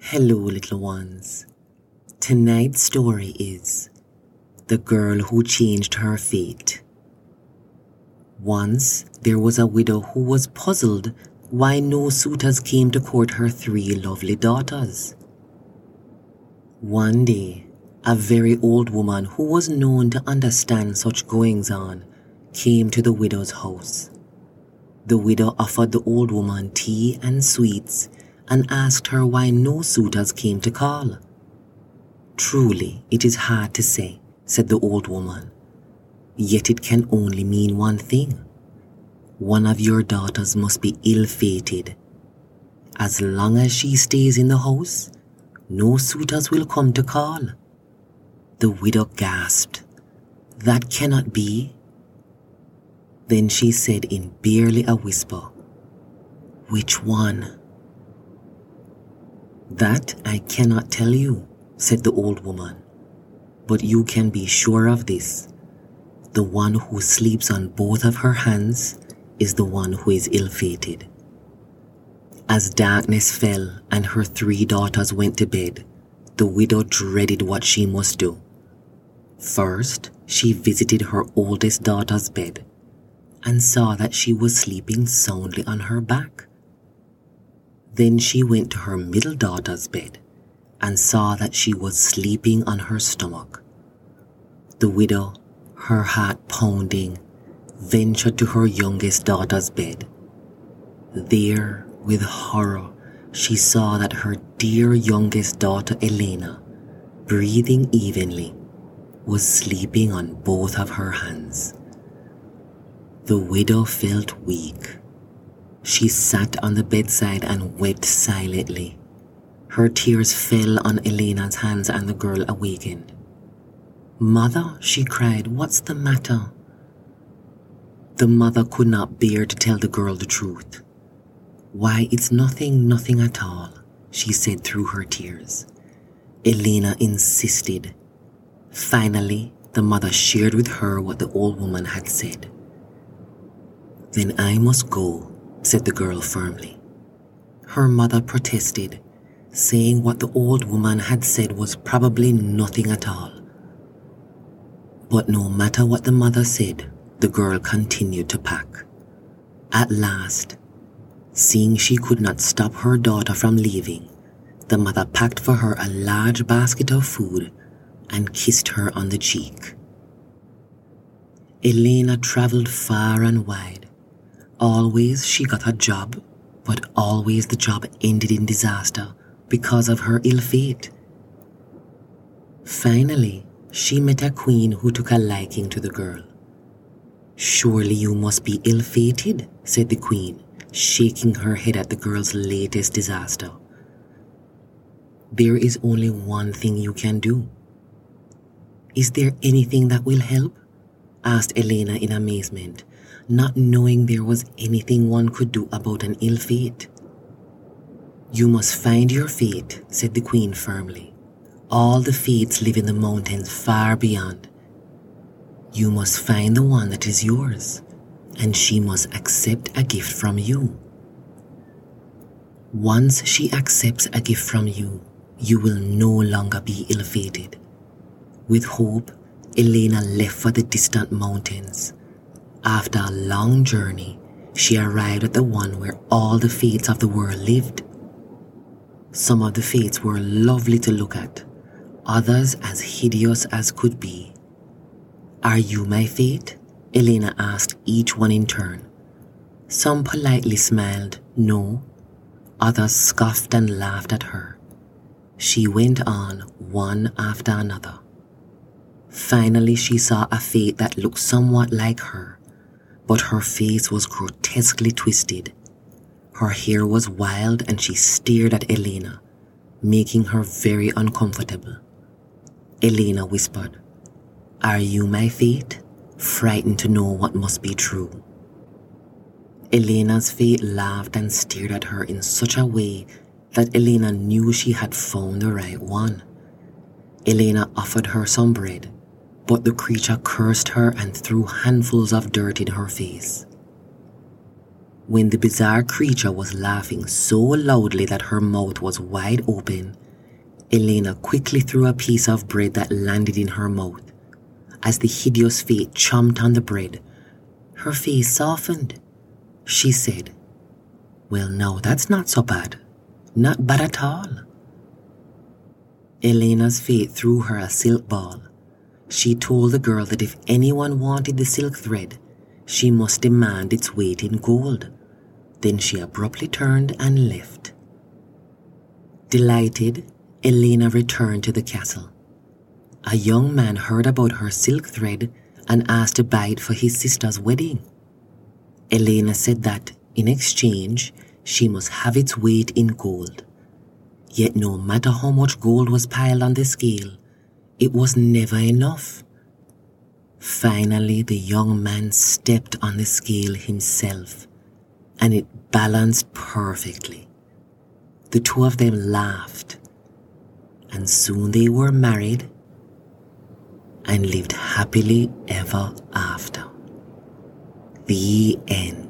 Hello, little ones. Tonight's story is The Girl Who Changed Her Fate. Once there was a widow who was puzzled why no suitors came to court her three lovely daughters. One day, a very old woman who was known to understand such goings on came to the widow's house. The widow offered the old woman tea and sweets and asked her why no suitors came to call. Truly, it is hard to say, said the old woman. Yet it can only mean one thing. One of your daughters must be ill fated. As long as she stays in the house, no suitors will come to call. The widow gasped. That cannot be. Then she said in barely a whisper, Which one? That I cannot tell you, said the old woman. But you can be sure of this. The one who sleeps on both of her hands is the one who is ill fated. As darkness fell and her three daughters went to bed, the widow dreaded what she must do. First, she visited her oldest daughter's bed and saw that she was sleeping soundly on her back. Then she went to her middle daughter's bed and saw that she was sleeping on her stomach. The widow, her heart pounding, ventured to her youngest daughter's bed. There, with horror, she saw that her dear youngest daughter Elena, breathing evenly, was sleeping on both of her hands. The widow felt weak she sat on the bedside and wept silently. Her tears fell on Elena's hands and the girl awakened. Mother, she cried, what's the matter? The mother could not bear to tell the girl the truth. Why, it's nothing, nothing at all, she said through her tears. Elena insisted. Finally, the mother shared with her what the old woman had said. Then I must go, said the girl firmly. Her mother protested, saying what the old woman had said was probably nothing at all. But no matter what the mother said, the girl continued to pack. At last, seeing she could not stop her daughter from leaving, the mother packed for her a large basket of food and kissed her on the cheek. Elena traveled far and wide, Always she got a job, but always the job ended in disaster because of her ill fate. Finally, she met a queen who took a liking to the girl. Surely you must be ill fated, said the queen, shaking her head at the girl's latest disaster. There is only one thing you can do. Is there anything that will help? asked Elena in amazement not knowing there was anything one could do about an ill fate. You must find your fate, said the queen firmly. All the fates live in the mountains far beyond. You must find the one that is yours, and she must accept a gift from you. Once she accepts a gift from you, you will no longer be ill fated. With hope, Elena left for the distant mountains after a long journey, she arrived at the one where all the fates of the world lived. Some of the fates were lovely to look at, others as hideous as could be. Are you my fate? Elena asked each one in turn. Some politely smiled, no. Others scoffed and laughed at her. She went on one after another. Finally, she saw a fate that looked somewhat like her but her face was grotesquely twisted. Her hair was wild and she stared at Elena, making her very uncomfortable. Elena whispered, Are you my fate? Frightened to know what must be true. Elena's fate laughed and stared at her in such a way that Elena knew she had found the right one. Elena offered her some bread but the creature cursed her and threw handfuls of dirt in her face. When the bizarre creature was laughing so loudly that her mouth was wide open, Elena quickly threw a piece of bread that landed in her mouth. As the hideous fate chomped on the bread, her face softened. She said, Well, no, that's not so bad. Not bad at all. Elena's fate threw her a silk ball. She told the girl that if anyone wanted the silk thread, she must demand its weight in gold. Then she abruptly turned and left. Delighted, Elena returned to the castle. A young man heard about her silk thread and asked to buy it for his sister's wedding. Elena said that, in exchange, she must have its weight in gold. Yet no matter how much gold was piled on the scale, it was never enough. Finally, the young man stepped on the scale himself, and it balanced perfectly. The two of them laughed, and soon they were married and lived happily ever after. The end.